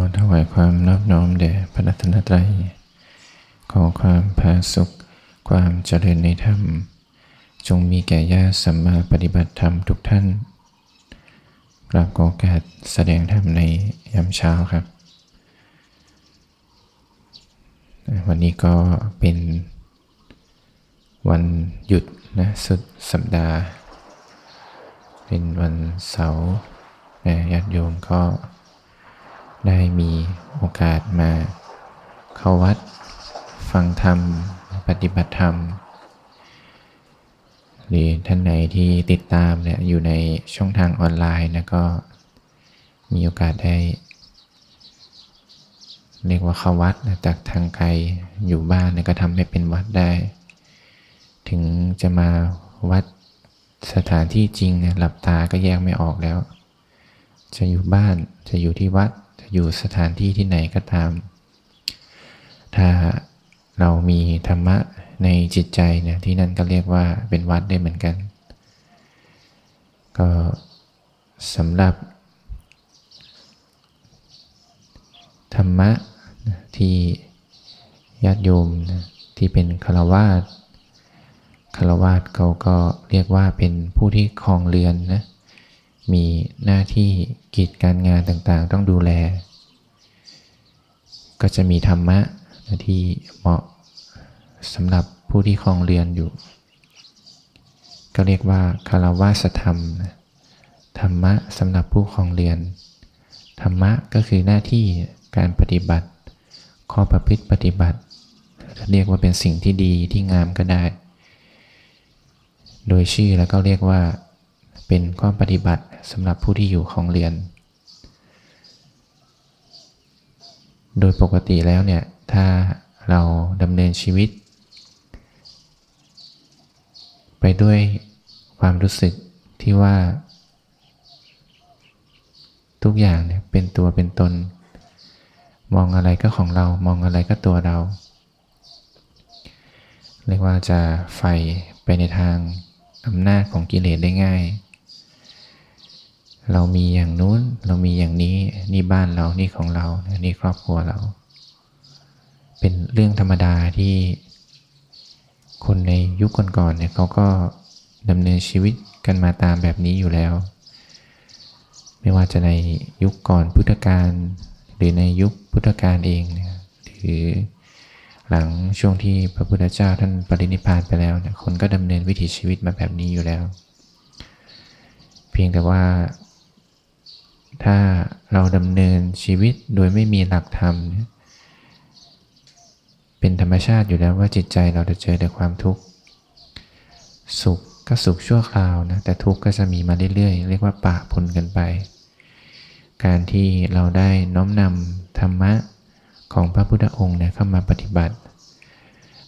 อถวายความนอบน้อมแด่พระรัตนตรัย ขอความพาสุข ความเจริญในธรรม จงมีแก่ญาติสัมมาปฏิบัติธรรมทุกท่านกราบโอกาสแสดงธรรมในยามเช้าครับ วันนี้ก็เป็นวันหยุดนะสุดสัปดาห์ เป็นวันเสาร์นะญาติโยมก็ ได้มีโอกาสมาเข้าวัด ฟังธรรม ปฏิบัติธรรม หรือท่านไหนที่ติดตามเนี่ยอยู่ในช่องทางออนไลน์นะก็มีโอกาสได้ เรียกว่าเข้าวัดนะจากทางไกลอยู่บ้านเนี่ยก็ทำให้เป็นวัดได้ ถึงจะมาวัดสถานที่จริงเนี่ยหลับตาก็แยกไม่ออกแล้ว จะอยู่บ้านจะอยู่ที่วัด อยู่สถานที่ที่ไหนก็ตาม ถ้าเรามีธรรมะในจิตใจเนี่ยที่นั่นก็เรียกว่าเป็นวัดได้เหมือนกัน ก็สำหรับ ธรรมะที่ญาติโยมที่เป็นคารวาสคารวาสเขาก็เรียกว่าเป็นผู้ที่ครองเรือนนะ มีหน้าที่กิจการงานต่างๆ ต้องดูแล ก็จะมีธรรมะที่เหมาะสำหรับผู้ที่ครองเรือนอยู่ ก็เรียกว่าคารวาสธรรม ธรรมะสำหรับผู้ครองเรือน ธรรมะก็คือหน้าที่การปฏิบัติ ข้อประพฤติปฏิบัติ เรียกว่าเป็นสิ่งที่ดีที่งามก็ได้ โดยชื่อแล้วก็เรียกว่า เป็นข้อปฏิบัติสำหรับผู้ที่อยู่ของเรียน โดยปกติแล้วเนี่ย ถ้าเราดำเนินชีวิต ไปด้วยความรู้สึกที่ว่า ทุกอย่างเนี่ยเป็นตัวเป็นตน มองอะไรก็ของเรามองอะไรก็ตัวเรา เรียกว่าจะไฟไปในทางอำนาจของกิเลสได้ง่าย เรามีอย่างนู้น เรามีอย่างนี้ นี่บ้านเรา นี่ของเรา นี่ครอบครัวเรา เป็นเรื่องธรรมดาที่คนในยุคก่อนๆเนี่ยเขาก็ดำเนินชีวิตกันมาตามแบบนี้อยู่แล้ว ไม่ว่าจะในยุคก่อนพุทธกาลหรือในยุคพุทธกาลเองเนี่ยหรือหลังช่วงที่พระพุทธเจ้าท่านปรินิพพานไปแล้วเนี่ยคนก็ดำเนินวิถีชีวิตมาแบบนี้อยู่แล้ว เพียงแต่ว่า ถ้าเราดำเนินชีวิตโดยไม่มีหลักธรรม เป็นธรรมชาติอยู่แล้วว่าจิตใจเราจะเจอแต่ความทุกข์ สุขก็สุขชั่วคราวนะ แต่ทุกข์ก็จะมีมาเรื่อยๆ เรียกว่าปะปนกันไป การที่เราได้น้อมนำธรรมะของพระพุทธองค์เนี่ยเข้ามาปฏิบัติ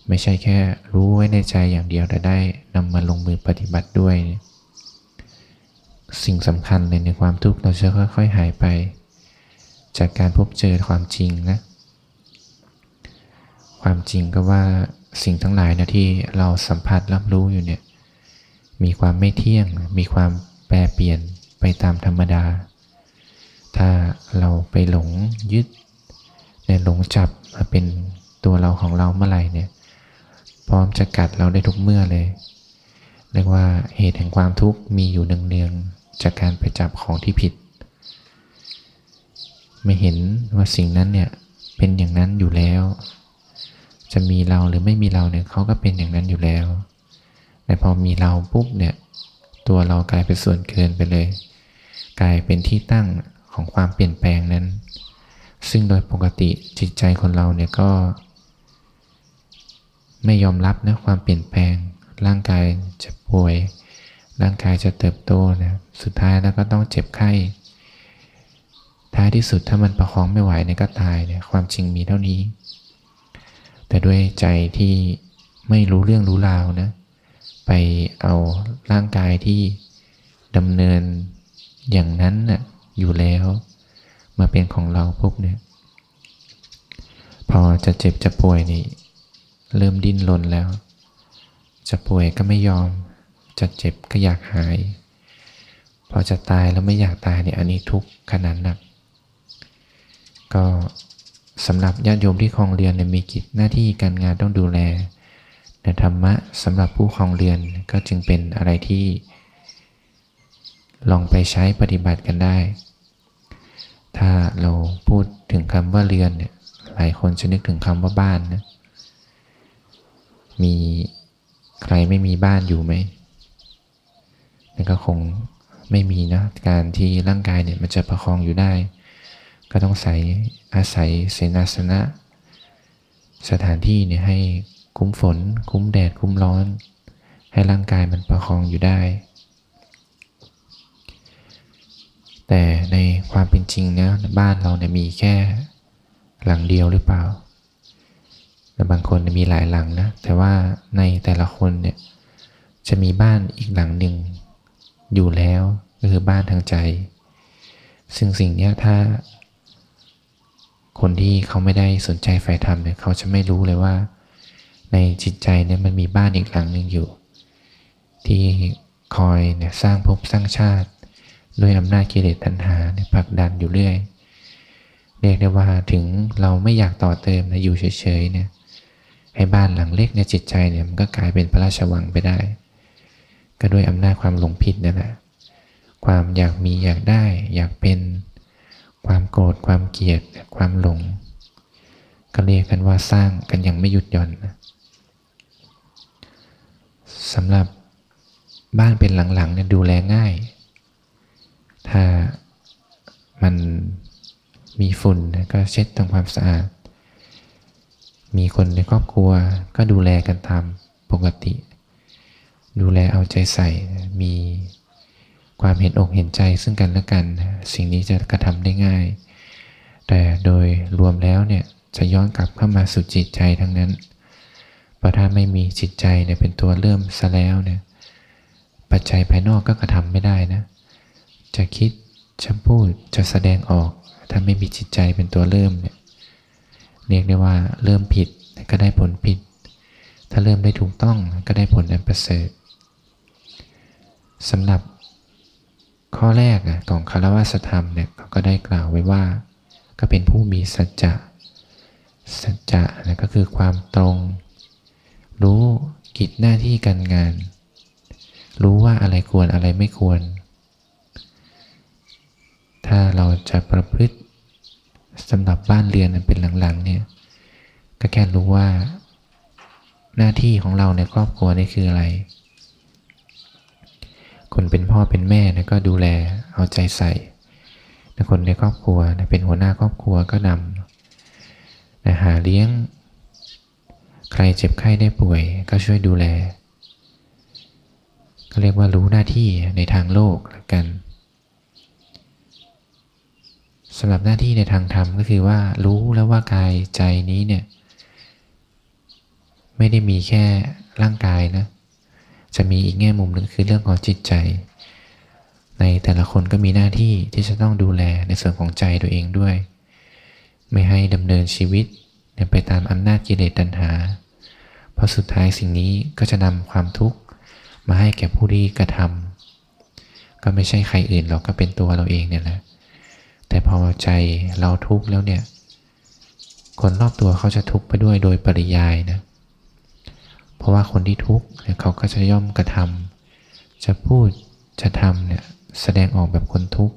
ไม่ใช่แค่รู้ไว้ในใจอย่างเดียวแต่ได้นำมาลงมือปฏิบัติด้วย สิ่งสำคัญเลยในความทุกข์เราจะค่อย ๆ หายไป จากการพบเจอความจริงนะ ความจริงก็ว่าสิ่งทั้งหลายนะที่เราสัมผัสรับรู้อยู่เนี่ย มีความไม่เที่ยง มีความแปรเปลี่ยนไปตามธรรมดา ถ้าเราไปหลงยึดในหลงจับมาเป็นตัวเราของเราเมื่อไหร่เนี่ย พร้อมจะกัดเราได้ทุกเมื่อเลยเรียกว่าเหตุแห่งความทุกข์มีอยู่เนืองๆ จากการไปจับของที่ผิด ไม่เห็นว่าสิ่งนั้นเนี่ยเป็นอย่างนั้นอยู่แล้ว จะมีเราหรือไม่มีเราเนี่ยเขาก็เป็นอย่างนั้นอยู่แล้ว แต่พอมีเราปุ๊บเนี่ยตัวเรากลายเป็นส่วนเกินไปเลย กลายเป็นที่ตั้งของความเปลี่ยนแปลงนั้น ซึ่งโดยปกติจิตใจคนเราเนี่ยก็ ไม่ยอมรับนะความเปลี่ยนแปลง ร่างกายจะป่วย ร่างกายจะเติบโตนะสุดท้ายแล้วก็ต้องเจ็บไข้ ท้ายที่สุดถ้ามันประคองไม่ไหวเนี่ยก็ตายเนี่ยความจริงมีเท่านี้ แต่ด้วยใจที่ไม่รู้เรื่องรู้ราวนะไปเอาร่างกายที่ดำเนินอย่างนั้นน่ะอยู่แล้ว มาเป็นของเราปุ๊บเนี่ยพอจะเจ็บจะป่วยนี่เริ่มดิ้นรนแล้ว จะป่วยก็ไม่ยอม จะเจ็บก็อยากหาย พอจะตายแล้วไม่อยากตายเนี่ยอันนี้ทุกข์ขนาดหนัก ก็สำหรับญาติโยมที่คลองเรียนเนี่ยมีกิจหน้าที่การงานต้องดูแลแต่ธรรมะสำหรับผู้คลองเรียนก็จึงเป็นอะไรที่ ลองไปใช้ปฏิบัติกันได้ ถ้าเราพูดถึงคำว่าเรือนเนี่ยหลายคนจะนึกถึงคำว่าบ้านนะมีใครไม่มีบ้านอยู่ไหม นั่นก็คงไม่มีนะการที่ร่างกายเนี่ยมันจะประคองอยู่ได้ ก็ต้องใส่อาศัยเสนาสนะ สถานที่เนี่ยให้คุ้มฝน คุ้มแดด คุ้มร้อน ให้ร่างกายมันประคองอยู่ได้ แต่ในความเป็นจริงนะบ้านเราเนี่ยมีแค่หลังเดียวหรือเปล่าแต่บางคนมีหลายหลังนะ แต่ว่าในแต่ละคนเนี่ยจะมีบ้านอีกหลังหนึ่ง อยู่แล้วก็คือบ้านทางใจ ซึ่งสิ่งนี้ถ้า คนที่เขาไม่ได้สนใจไฟธรรมเนี่ยเขาจะไม่รู้เลยว่า ในจิตใจเนี่ยมันมีบ้านอีกหลังหนึ่งอยู่ ที่คอยเนี่ยสร้างภพสร้างชาติ ด้วยอำนาจกิเลสตัณหาเนี่ยผลักดันอยู่เรื่อยเรียกได้ว่าถึงเราไม่อยากต่อเติมนะอยู่เฉยๆเนี่ยให้บ้านหลังเล็กในจิตใจเนี่ยมันก็กลายเป็นพระราชวังไปได้ ก็ด้วยอำนาจความหลงผิดนั่นแหละ ความอยากมีอยากได้ อยากเป็น ความโกรธความเกลียดความหลง ก็เรียกกันว่าสร้างกันอย่างไม่หยุดหย่อนสำหรับบ้านเป็นหลังๆเนี่ยดูแลง่าย ถ้ามันมีฝุ่นก็เช็ดทำความสะอาด มีคนในครอบครัวก็ดูแลกันตามปกติ ดูแลเอาใจใส่ มีความเห็นอกเห็นใจซึ่งกันและกัน สิ่งนี้จะกระทำได้ง่าย แต่โดยรวมแล้วเนี่ยจะย้อนกลับเข้ามาสู่จิตใจทั้งนั้น เพราะถ้าไม่มีจิตใจเนี่ยเป็นตัวเริ่มซะแล้วเนี่ย ปัจจัยภายนอกก็กระทำไม่ได้นะ จะคิด จะพูด จะแสดงออก ถ้าไม่มีจิตใจเป็นตัวเริ่มเนี่ย เรียกได้ว่าเริ่มผิดก็ได้ผลผิด ถ้าเริ่มได้ถูกต้องก็ได้ผลอันประเสริฐ สำหรับข้อแรกของคารวะธรรมเนี่ยเขาก็ได้กล่าวไว้ว่า ก็เป็นผู้มีสัจจะสัจจะนะก็คือความตรง รู้กิจหน้าที่การงาน รู้ว่าอะไรควรอะไรไม่ควร ถ้าเราจะประพฤติสำหรับบ้านเรือนเป็นหลังๆเนี่ยก็แค่รู้ว่า หน้าที่ของเราในครอบครัวนี่คืออะไร คนเป็นพ่อเป็นแม่นะก็ดูแลเอาใจใส่นะคนในครอบครัวนะเป็นหัวหน้าครอบครัวก็นำนะหาเลี้ยง ใครเจ็บไข้ได้ป่วย ก็ช่วยดูแล ก็เรียกว่ารู้หน้าที่ในทางโลกลกันสำหรับหน้าที่ในทางธรรมก็คือว่ารู้แล้วว่ากายใจนี้เนี่ยไม่ได้มีแค่ร่างกายนะ จะมีอีกแง่มุมหนึ่งคือเรื่องของจิตใจ ในแต่ละคนก็มีหน้าที่ที่จะต้องดูแลในส่วนของใจตัวเองด้วย ไม่ให้ดำเนินชีวิตไปตามอำนาจกิเลสตัณหา เพราะสุดท้ายสิ่งนี้ก็จะนำความทุกข์มาให้แก่ผู้ที่กระทำก็ไม่ใช่ใครอื่นหรอกก็เป็นตัวเราเองเนี่ยแหละแต่พอใจเราทุกข์แล้วเนี่ย คนรอบตัวเขาจะทุกข์ไปด้วยโดยปริยายนะเเพราะว่าคนที่ทุกข์เขาก็จะย่อมกระทำจะพูดจะทำเนี่ยแสดงออกแบบคนทุกข์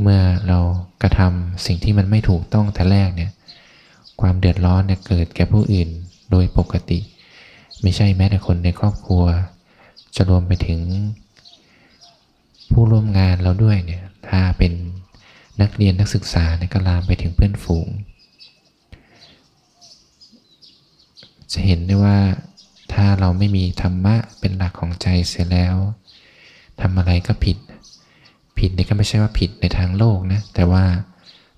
เมื่อเรากระทำสิ่งที่มันไม่ถูกต้องแต่แรกเนี่ยความเดือดร้อนเนี่ยเกิดแก่ผู้อื่นโดยปกติ ไม่ใช่แม้แต่คนในครอบครัว จะรวมไปถึง ผู้ร่วมงานเราด้วยเนี่ยถ้าเป็นนักเรียนนักศึกษาเนี่ยก็ลามไปถึงเพื่อนฝูง จะเห็นได้ว่าถ้าเราไม่มีธรรมะเป็นหลักของใจเสียแล้วทำอะไรก็ผิด ผิดนี่ก็ไม่ใช่ว่าผิดในทางโลกนะ แต่ว่า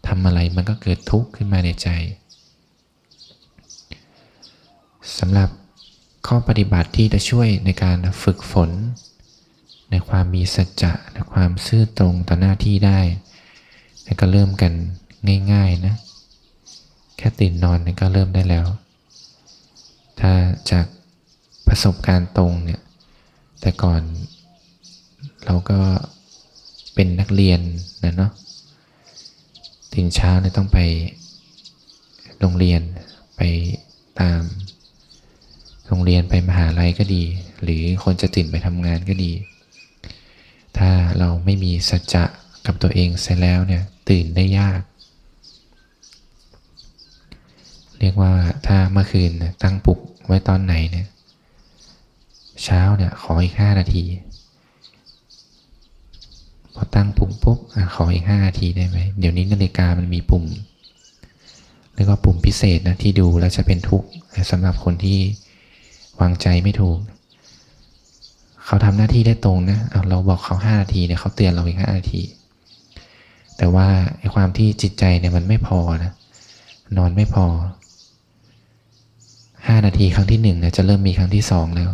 ทำอะไรมันก็เกิดทุกข์ขึ้นมาในใจสำหรับข้อปฏิบัติที่จะช่วยในการฝึกฝน ในความมีสัจจะในความซื่อตรงต่อหน้าที่ได้ก็เริ่มกันง่ายๆนะ แค่ตื่นนอนก็เริ่มได้แล้ว ถ้าจากประสบการณ์ตรงเนี่ย แต่ก่อนเราก็เป็นนักเรียนนะเนาะตื่นเช้าเนี่ยต้องไปโรงเรียนไปตาม โรงเรียนไปมหาลัยก็ดี หรือคนจะตื่นไปทำงานก็ดี ถ้าเราไม่มีสัจจะกับตัวเองเสร็จแล้วเนี่ยตื่นได้ยาก เรียกว่าถ้าเมื่อคืนตั้งปลุกไว้ตอนไหนเนี่ยเช้าเนี่ยขออีกห้านาที พอตั้งปุ่มปุ๊บอขออีกห้านาทีได้ไหมเดี๋ยวนี้นาฬิกามันมีปุ่มเรียกว่าปุ่มพิเศษนะที่ดูแล้วจะเป็นทุกข์สำหรับคนที่วางใจไม่ถูก เขาทำหน้าที่ได้ตรงนะเเราบอกเขาห้านาทีเนี่ยเขาเตือนเราอีกห้านาที แต่ว่าไอ้ความที่จิตใจเนี่ยมันไม่พอนะนอนไม่พอ ห้านาทีครั้งที่หนึ่งเนี่ยจะเริ่มมีครั้งที่สองแล้ว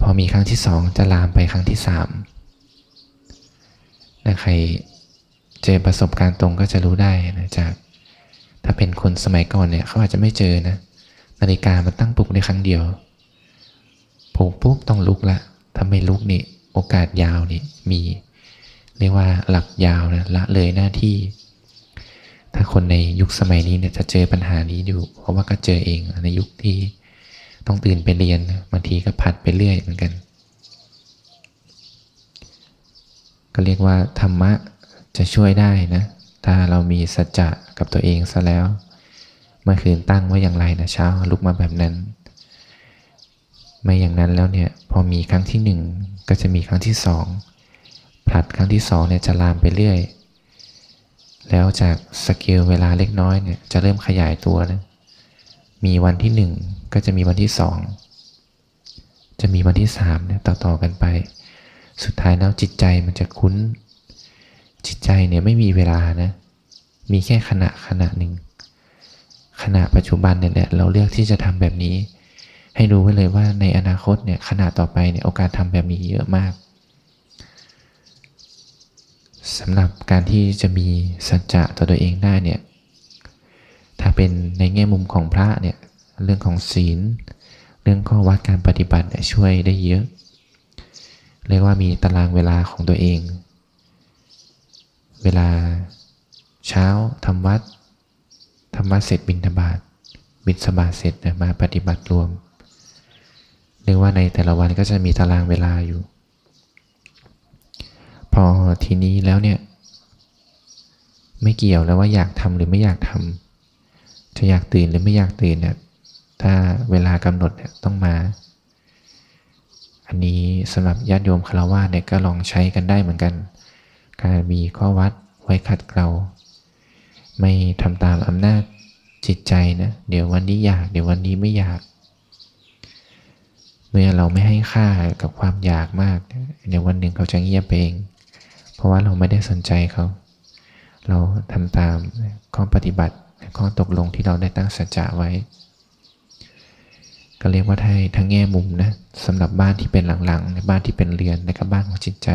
พอมีครั้งที่สองจะลามไปครั้งที่สามนะใครเจอประสบการณ์ตรงก็จะรู้ได้นะจากถ้าเป็นคนสมัยก่อนเนี่ยเขาอาจจะไม่เจอนะนาฬิกามันตั้งปลุกได้ครั้งเดียวปลุกปุ๊บต้องลุกละถ้าไม่ลุกนี่โอกาสยาวนี่มี เรียกว่าหลักยาวนะละเลยหน้าที่ ถ้าคนในยุคสมัยนี้เนี่ยจะเจอปัญหานี้อยู่ เพราะว่าก็เจอเองในยุคที่ต้องตื่นไปเรียนบางทีก็ผัดไปเรื่อยเหมือนกัน ก็เรียกว่าธรรมะจะช่วยได้นะ ถ้าเรามีสัจจะกับตัวเองซะแล้ว เมื่อคืนตั้งไว้อย่างไรนะเช้าลุกมาแบบนั้น ไม่อย่างนั้นแล้วเนี่ยพอมีครั้งที่หนึ่งก็จะมีครั้งที่สองผลัดครั้งที่สองเนี่ยจะลามไปเรื่อย แล้วจากสเกลเวลาเล็กน้อยเนี่ยจะเริ่มขยายตัวนะมีวันที่หนึ่งก็จะมีวันที่สองจะมีวันที่สามเนี่ยต่อๆกันไป สุดท้ายแล้วจิตใจมันจะคุ้น จิตใจเนี่ยไม่มีเวลานะ มีแค่ขณะขณะหนึ่งขณะปัจจุบันเนี่ยแหละเราเลือกที่จะทำแบบนี้ ให้รู้ไว้เลยว่าในอนาคตเนี่ยขณะต่อไปเนี่ยโอกาสทำแบบนี้เยอะมาก สำหรับการที่จะมีสัจจะต่อตัวเองได้เนี่ยถ้าเป็นในแง่มุมของพระเนี่ยเรื่องของศีล เรื่องข้อวัดการปฏิบัติช่วยได้เยอะ เรียกว่ามีตารางเวลาของตัวเอง เวลาเช้าทำวัดทำวัดเสร็จบิณฑบาตบิณฑบาตเสร็จมาปฏิบัติรวมเรียกว่าในแต่ละวันก็จะมีตารางเวลาอยู่ พอทีนี้แล้วเนี่ย ไม่เกี่ยวแล้วว่าอยากทำหรือไม่อยากทำจะอยากตื่นหรือไม่อยากตื่นเนี่ยถ้าเวลากำหนดเนี่ยต้องมา อันนี้สำหรับญาติโยมคารวะเนี่ยก็ลองใช้กันได้เหมือนกัน การมีข้อวัดไว้ขัดเกลาไม่ทำตามอำนาจจิตใจนะเดี๋ยววันนี้อยากเดี๋ยววันนี้ไม่อยาก เมื่อเราไม่ให้ค่ากับความอยากมาก เดี๋ยววันหนึ่งเขาจะเงียบเอง เพราะว่าเราไม่ได้สนใจเขา เราทำตามข้อปฏิบัติข้อตกลงที่เราได้ตั้งสัจจะไว้ ก็เรียกว่าให้ทั้งแง่มุมนะสำหรับบ้านที่เป็นหลังๆในบ้านที่เป็นเรือนและก็บ้านของจิตใจ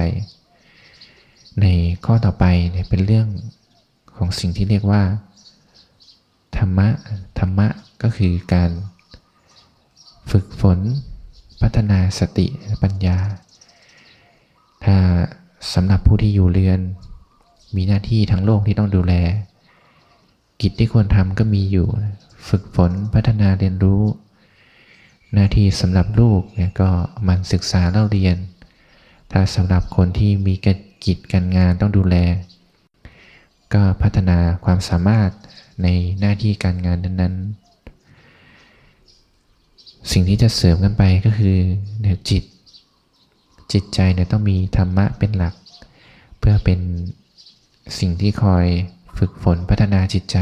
ในข้อต่อไปเป็นเรื่องของสิ่งที่เรียกว่า ธรรมะธรรมะก็คือการฝึกฝน พัฒนาสติปัญญา ถ้า สำหรับผู้ที่อยู่เรือน มีหน้าที่ทั้งโลกที่ต้องดูแล กิจที่ควรทำก็มีอยู่ ฝึกฝนพัฒนาเรียนรู้ หน้าที่สำหรับลูกเนี่ยก็มันศึกษาเล่าเรียน ถ้าสำหรับคนที่มีกิจการงานต้องดูแล ก็พัฒนาความสามารถในหน้าที่การงานนั้นๆ สิ่งที่จะเสริมกันไปก็คือเนี่ยจิต จิตใจเนี่ยต้องมีธรรมะเป็นหลัก เพื่อเป็นสิ่งที่คอยฝึกฝนพัฒนาจิตใจ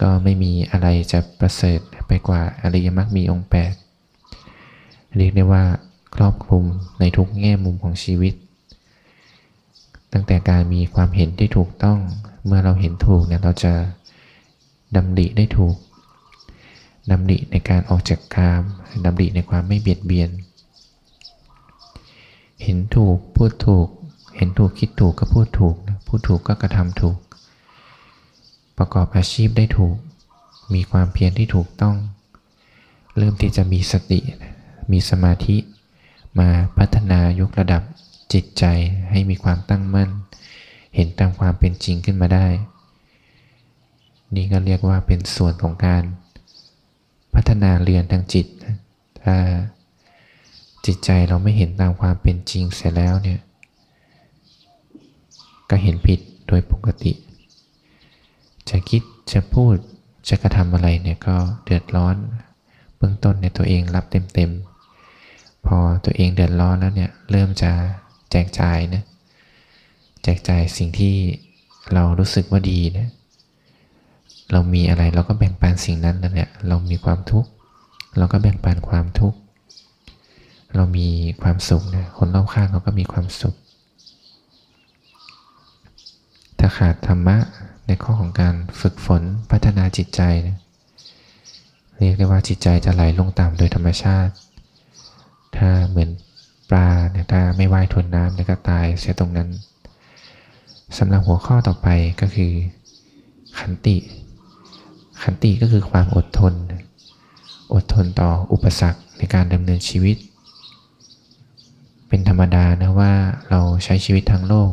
ก็ไม่มีอะไรจะประเสริฐไปกว่าอริยมรรคมีองค์แปดเรียกได้ว่าครอบคลุมในทุกแง่มุมของชีวิต ตั้งแต่การมีความเห็นที่ถูกต้องเมื่อเราเห็นถูกเนี่ยเราจะดำริได้ถูกดำริในการออกจากกามดำริในความไม่เบียดเบียน เห็นถูกพูดถูก เห็นถูกคิดถูกก็พูดถูกพูดถูกก็กระทำถูก ประกอบอาชีพได้ถูก มีความเพียรที่ถูกต้อง เริ่มที่จะมีสติ มีสมาธิ มาพัฒนายกระดับจิตใจให้มีความตั้งมั่น เห็นตามความเป็นจริงขึ้นมาได้ นี่ก็เรียกว่าเป็นส่วนของการพัฒนาเรียนทางจิตถ้า จิตใจเราไม่เห็นตามความเป็นจริงเสร็จแล้วเนี่ยก็เห็นผิดโดยปกติ จะคิดจะพูดจะกระทำอะไรเนี่ยก็เดือดร้อน เบื้องต้นเนี่ยตัวเองรับเต็มๆ พอตัวเองเดือดร้อนแล้วเนี่ยเริ่มจะแจกจ่ายนะแจกจ่ายสิ่งที่เรารู้สึกว่าดีนะเรามีอะไรเราก็แบ่งปันสิ่งนั้นนั่นแหละเรามีความทุกข์เราก็แบ่งปันความทุกข์ เรามีความสุขนะคนรอบข้างเขาก็มีความสุข ถ้าขาดธรรมะในข้อของการฝึกฝนพัฒนาจิตใจนะเรียกได้ว่าจิตใจจะไหลลงต่ำโดยธรรมชาติ ถ้าเหมือนปลาเนี่ยถ้าไม่ว่ายทวนน้ำเนี่ยก็ตายเสียตรงนั้นสำหรับหัวข้อต่อไปก็คือ ขันติ ขันติก็คือความอดทน อดทนต่ออุปสรรคในการดำเนินชีวิต เป็นธรรมดานะว่าเราใช้ชีวิตทางโลก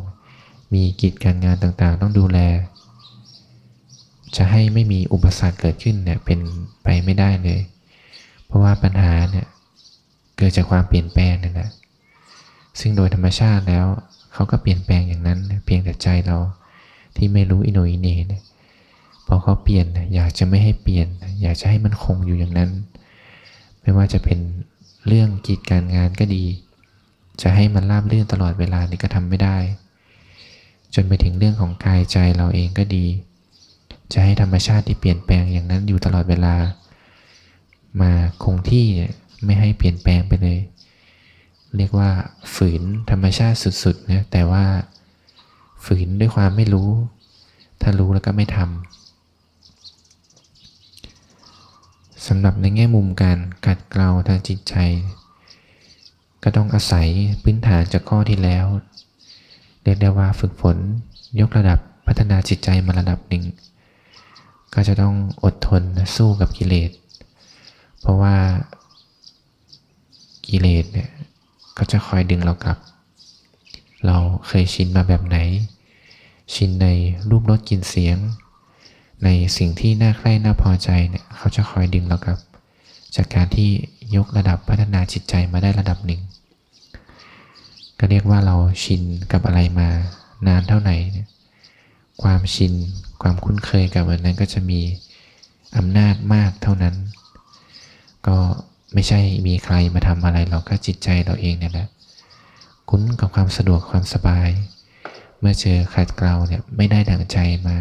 มีกิจการงานต่างๆ ต้องดูแล จะให้ไม่มีอุปสรรคเกิดขึ้นเนี่ยเป็นไปไม่ได้เลย เพราะว่าปัญหาเนี่ยเกิดจากความเปลี่ยนแปลงนั่นแหละซึ่งโดยธรรมชาติแล้วเขาก็เปลี่ยนแปลงอย่างนั้น เพียงแต่ใจเราที่ไม่รู้อิโนอิเน่เนี่ยพอเขาเปลี่ยนอยากจะไม่ให้เปลี่ยน อยากจะให้มันคงอยู่อย่างนั้น ไม่ว่าจะเป็นเรื่องกิจการงานก็ดี จะให้มันราบเรื่อนตลอดเวลานี่ก็ทำไม่ได้ จนไปถึงเรื่องของกายใจเราเองก็ดี จะให้ธรรมชาติที่เปลี่ยนแปลงอย่างนั้นอยู่ตลอดเวลา มาคงที่ไม่ให้เปลี่ยนแปลงไปเลย เรียกว่าฝืนธรรมชาติสุดๆนะแต่ว่าฝืนด้วยความไม่รู้ ถ้ารู้แล้วก็ไม่ทำสำหรับในแง่มุมการกัดเกลาทางจิตใจ ก็ต้องอาศัยพื้นฐานจากข้อที่แล้ว เรียกได้ว่าฝึกฝนยกระดับพัฒนาจิตใจมาระดับหนึ่ง ก็จะต้องอดทนสู้กับกิเลส เพราะว่ากิเลสเนี่ยก็จะคอยดึงเรากลับ เราเคยชินมาแบบไหน ชินในรูปรสกลิ่นเสียง ในสิ่งที่น่าใคร่น่าพอใจเนี่ยเขาจะคอยดึงเรากลับ จากการที่ยกระดับพัฒนาจิตใจมาได้ระดับหนึ่ง ก็เรียกว่าเราชินกับอะไรมานานเท่าไหร่เนี่ยความชินความคุ้นเคยกับอันนั้นก็จะมีอำนาจมากเท่านั้น ก็ไม่ใช่มีใครมาทำอะไรเราก็จิตใจเราเองเนี่ยแหละคุ้นกับความสะดวกความสบาย เมื่อเจอขัดเกลาเนี่ยไม่ได้ดังใจมา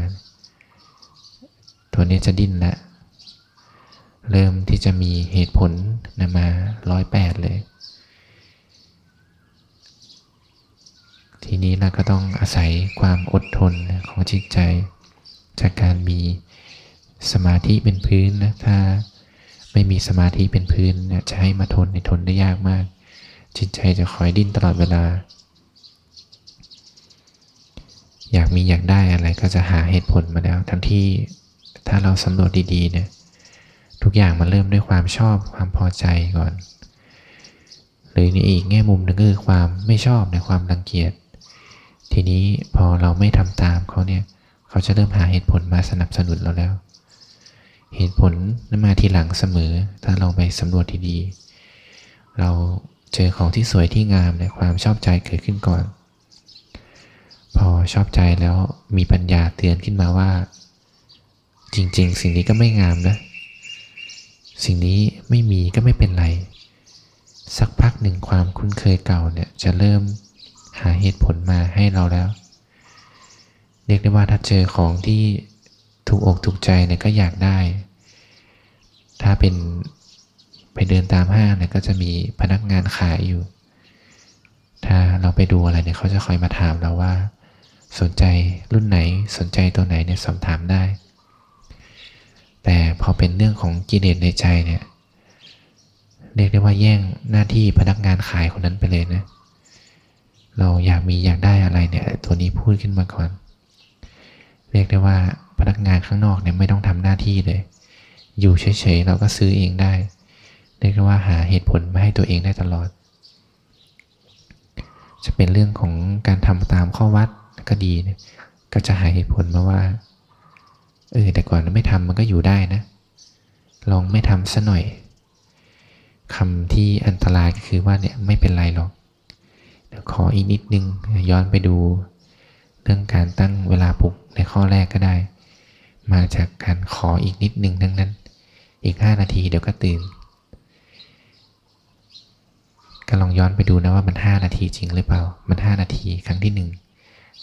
ตัวนี้จะดิ้นละเริ่มที่จะมีเหตุผลนะมาร้อยแปดเลย ทีนี้เราก็ต้องอาศัยความอดทนของจิตใจ จากการมีสมาธิเป็นพื้นนะถ้าไม่มีสมาธิเป็นพื้นเนี่ยจะให้มาทนในทนได้ยากมาก จิตใจจะคอยดิ้นตลอดเวลา อยากมีอยากได้อะไรก็จะหาเหตุผลมาแล้ว ทั้งที่ถ้าเราสำรวจดีๆเนี่ยทุกอย่างมันเริ่มด้วยความชอบความพอใจก่อน หรือในอีกแง่มุมหนึ่งก็คือความไม่ชอบในความรังเกียจ ทีนี้พอเราไม่ทำตามเขาเนี่ย เขาจะเริ่มหาเหตุผลมาสนับสนุนเราแล้ว เหตุผลนั้นมาทีหลังเสมอ ถ้าเราไปสำรวจที่ดีเราเจอของที่สวยที่งามในความชอบใจเกิดขึ้นก่อน พอชอบใจแล้วมีปัญญาเตือนขึ้นมาว่า จริง ๆ สิ่งนี้ก็ไม่งามนะสิ่งนี้ไม่มีก็ไม่เป็นไร สักพักหนึ่งความคุ้นเคยเก่าเนี่ยจะเริ่ม หาเหตุผลมาให้เราแล้ว เรียกได้ว่าถ้าเจอของที่ถูกอกถูกใจเนี่ยก็อยากได้ ถ้าเป็นไปเดินตามห้างเนี่ยก็จะมีพนักงานขายอยู่ ถ้าเราไปดูอะไรเนี่ยเขาจะคอยมาถามเราว่า สนใจรุ่นไหนสนใจตัวไหนเนี่ยสอบถามได้ แต่พอเป็นเรื่องของกิเลสในใจเนี่ยเรียกได้ว่าแย่งหน้าที่พนักงานขายคนนั้นไปเลยนะ เราอยากมีอยากได้อะไรเนี่ย ตัวนี้พูดขึ้นมาก่อน เรียกได้ว่าพนักงานข้างนอกเนี่ยไม่ต้องทำหน้าที่เลย อยู่เฉยๆเราก็ซื้อเองได้ เรียกว่าหาเหตุผลมาให้ตัวเองได้ตลอด จะเป็นเรื่องของการทำตามข้อวัดก็ดีนะก็จะหาเหตุผลมาว่า เออแต่ก่อนไม่ทำมันก็อยู่ได้นะ ลองไม่ทำซะหน่อยคำที่อันตรายก็คือว่าเนี่ยไม่เป็นไรหรอก ขออีกนิดนึงย้อนไปดูเรื่องการตั้งเวลาปลุกในข้อแรกก็ได้ มาจากการขออีกนิดนึงทั้งนั้น อีก 5 นาทีเดี๋ยวก็ตื่น ก็ลองย้อนไปดูนะว่ามัน 5 นาทีจริงหรือเปล่า มัน 5 นาทีครั้งที่ 1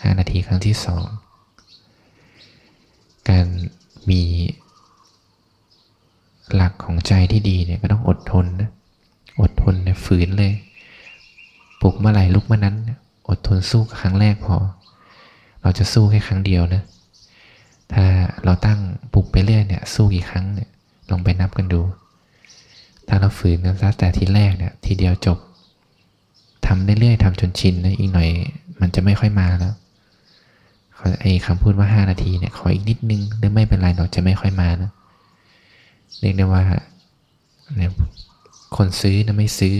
5 นาทีครั้งที่ 2 การมีหลักของใจที่ดีเนี่ยก็ต้องอดทนนะ อดทนเนี่ยฝืนเลย ปลุกเมื่อไหร่ลุกเมื่อนั้น อดทนสู้ครั้งแรกพอ เราจะสู้แค่ครั้งเดียวนะ ถ้าเราตั้งปลุกไปเรื่อยเนี่ยสู้กี่ครั้งเนี่ยลองไปนับกันดู ถ้าเราฝืนกันซะแต่ทีแรกเนี่ยทีเดียวจบทำเรื่อยๆทำจนชินนะอีกหน่อย มันจะไม่ค่อยมาแล้วไอ้คำพูดว่า 5 นาทีเนี่ยขออีกนิดนึงหรือไม่เป็นไรเราจะไม่ค่อยมานะเรียกได้ว่าคนซื้อนะไม่ซื้อ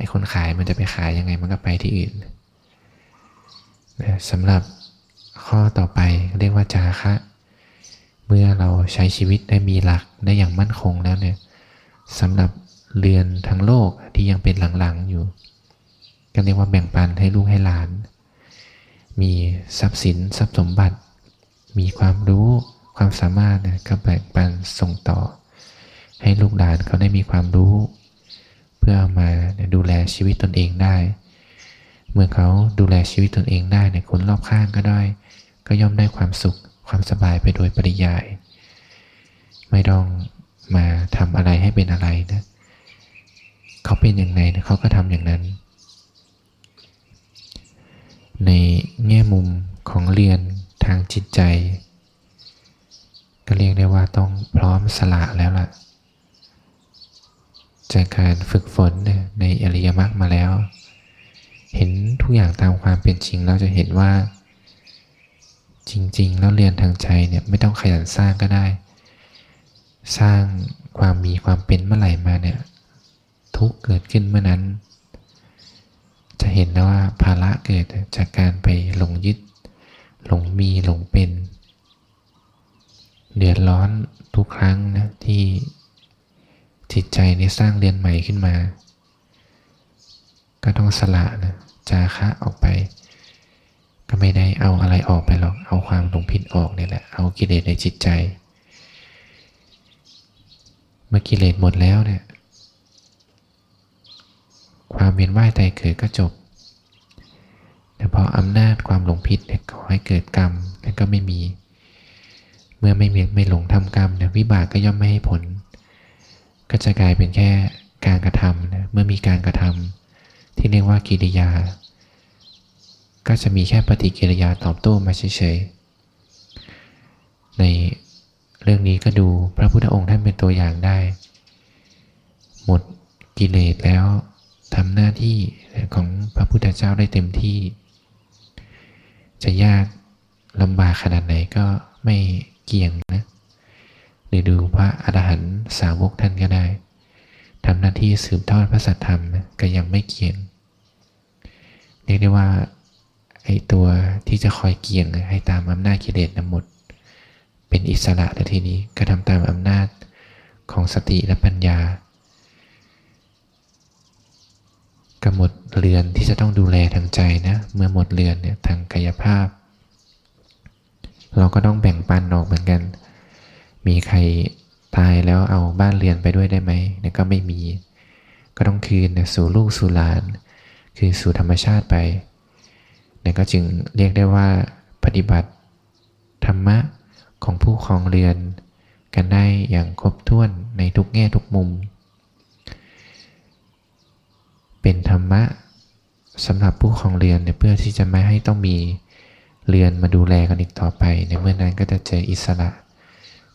ไอ้คนขายมันจะไปขายยังไงมันก็ไปที่อื่นนะสำหรับข้อต่อไปเรียกว่าจาคะ เมื่อเราใช้ชีวิตได้มีหลักได้อย่างมั่นคงแล้วเนี่ยสำหรับเรือนทั้งโลกที่ยังเป็นหลังๆอยู่ ก็เรียกว่าแบ่งปันให้ลูกให้หลาน มีทรัพย์สินทรัพย์สมบัติ มีความรู้ความสามารถก็แบ่งปันส่งต่อ ให้ลูกหลานเขาได้มีความรู้ เพื่อมาดูแลชีวิตตนเองได้ เมื่อเขาดูแลชีวิตตนเองได้เนี่ยคนรอบข้างก็ได้ ก็ย่อมได้ความสุขความสบายไปโดยปริยาย ไม่ต้องมาทำอะไรให้เป็นอะไรนะเขาเป็นอย่างไรนะเขาก็ทำอย่างนั้น ในแง่มุมของเรียนทางจิตใจ ก็เรียกได้ว่าต้องพร้อมสละแล้วล่ะ จากการฝึกฝนในอริยมรรคมาแล้ว เห็นทุกอย่างตามความเป็นจริงเราจะเห็นว่า จริง ๆ แล้วเรียนทางใจเนี่ยไม่ต้องขยันสร้างก็ได้ สร้างความมีความเป็นเมื่อไหร่มาเนี่ยทุกเกิดขึ้นเมื่อนั้น จะเห็นแล้วว่าภาระเกิดจากการไปหลงยึด หลงมีหลงเป็น เดือดร้อนทุกครั้งนะที่ จิตใจนี้สร้างเรียนใหม่ขึ้นมา ก็ต้องสละนะจาคะออกไป ก็ไม่ได้เอาอะไรออกไปหรอก เอาความหลงผิดออกนี่แหละ เอากิเลสในจิตใจ เมื่อกิเลสหมดแล้วเนี่ย ความเวียนว่ายตายเกิดก็จบ แต่พออำนาจความหลงผิดเนี่ยขอให้เกิดกรรมแล้วก็ไม่มี เมื่อไม่มีไม่หลงทำกรรมเนี่ยวิบากก็ย่อมไม่ให้ผล ก็จะกลายเป็นแค่การกระทำนะเมื่อมีการกระทำที่เรียกว่ากิริยา ก็จะมีแค่ปฏิกิริยาตอบโต้มาเฉยๆ ในเรื่องนี้ก็ดูพระพุทธองค์ท่านเป็นตัวอย่างได้ หมดกิเลสแล้วทำหน้าที่ของพระพุทธเจ้าได้เต็มที่ จะยากลำบากขนาดไหนก็ไม่เกี่ยงนะ หรือดูพระอรหันต์สาวกท่านก็ได้ทำหน้าที่สืบทอดพระสัทธรรมก็ยังไม่เกี่ยงเรียกได้ว่าไอตัวที่จะคอยเกี่ยงให้ตามอำนาจกิเลสนหมด เป็นอิสระแต่ทีนี้ก็ทำตามอำนาจของสติและปัญญากำหนดเรือนที่จะต้องดูแลทางใจนะ เมื่อหมดเรือนเนี่ยทางกายภาพ เราก็ต้องแบ่งปันออกเหมือนกัน มีใครตายแล้วเอาบ้านเรือนไปด้วยได้ไหมเนี่ยก็ไม่มี ก็ต้องคืนสู่ลูกสู่หลาน คือสู่ธรรมชาติไปเนี่ยก็จึงเรียกได้ว่าปฏิบัติ ธรรมะของผู้ครองเรือน กันได้อย่างครบถ้วนในทุกแง่ทุกมุม เป็นธรรมะสำหรับผู้ครองเรือนเนี่ยเพื่อที่จะไม่ให้ต้องมีเรือนมาดูแลกันอีกต่อไป ในเมื่อนั้นก็จะเจออิสระ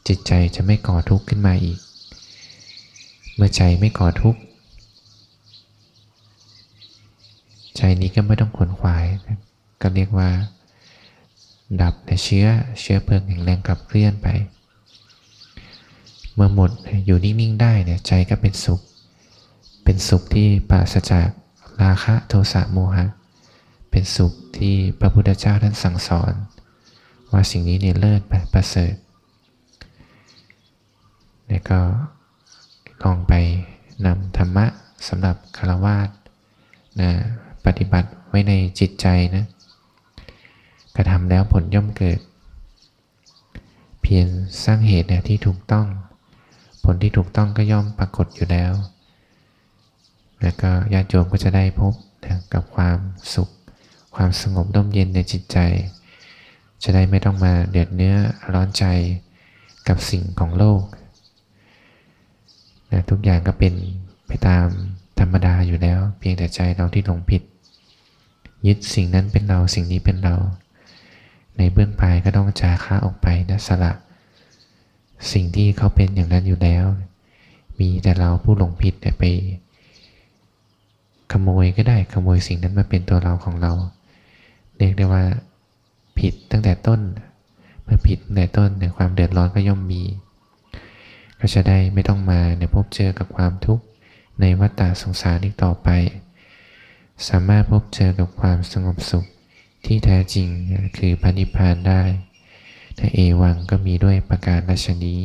จิตใจจะไม่ก่อทุกข์ขึ้นมาอีก เมื่อใจไม่ก่อทุกข์ใจนี้ก็ไม่ต้องขวนขวาย ก็เรียกว่า ดับในเชื้อเชื้อเพลิงแห่งแรงกลับเคลื่อนไป เมื่อหมดอยู่นิ่งๆได้เนี่ยใจก็เป็นสุข เป็นสุขที่ปราศจากราคะโทสะโมหะ เป็นสุขที่พระพุทธเจ้าท่านสั่งสอน ว่าสิ่งนี้เนี่ยเลิศประเสริฐ แล้วก็ลองไปนำธรรมะสำหรับคารวาสนะปฏิบัติไว้ในจิตใจนะกระทำแล้วผลย่อมเกิด เพียงสร้างเหตุเนี่ยที่ถูกต้อง ผลที่ถูกต้องก็ย่อมปรากฏอยู่แล้ว แล้วก็ญาติโยมก็จะได้พบนะกับความสุข ความสงบร่มเย็นในจิตใจ จะได้ไม่ต้องมาเดือดเนื้อร้อนใจกับสิ่งของโลก นะทุกอย่างก็เป็นไปตามธรรมดาอยู่แล้ว เพียงแต่ใจเราที่หลงผิด ยึดสิ่งนั้นเป็นเราสิ่งนี้เป็นเรา ในเบื้องปลายก็ต้องจาค้าออกไปนะสละ สิ่งที่เขาเป็นอย่างนั้นอยู่แล้ว มีแต่เราผู้หลงผิดไป ขโมยก็ได้ขโมยสิ่งนั้นมาเป็นตัวเราของเรา เรียกได้ว่าผิดตั้งแต่ต้น เมื่อผิดตั้งแต่ต้นเนี่ความเดือดร้อนก็ย่อมมี ก็จะได้ไม่ต้องมาเนี่ยพบเจอกับความทุกข์ในวัฏฏะสงสารอีกต่อไป สามารถพบเจอกับความสงบสุขที่แท้จริงคือพระนิพพานได้ถ้าเอวังก็มีด้วยประการราชนี้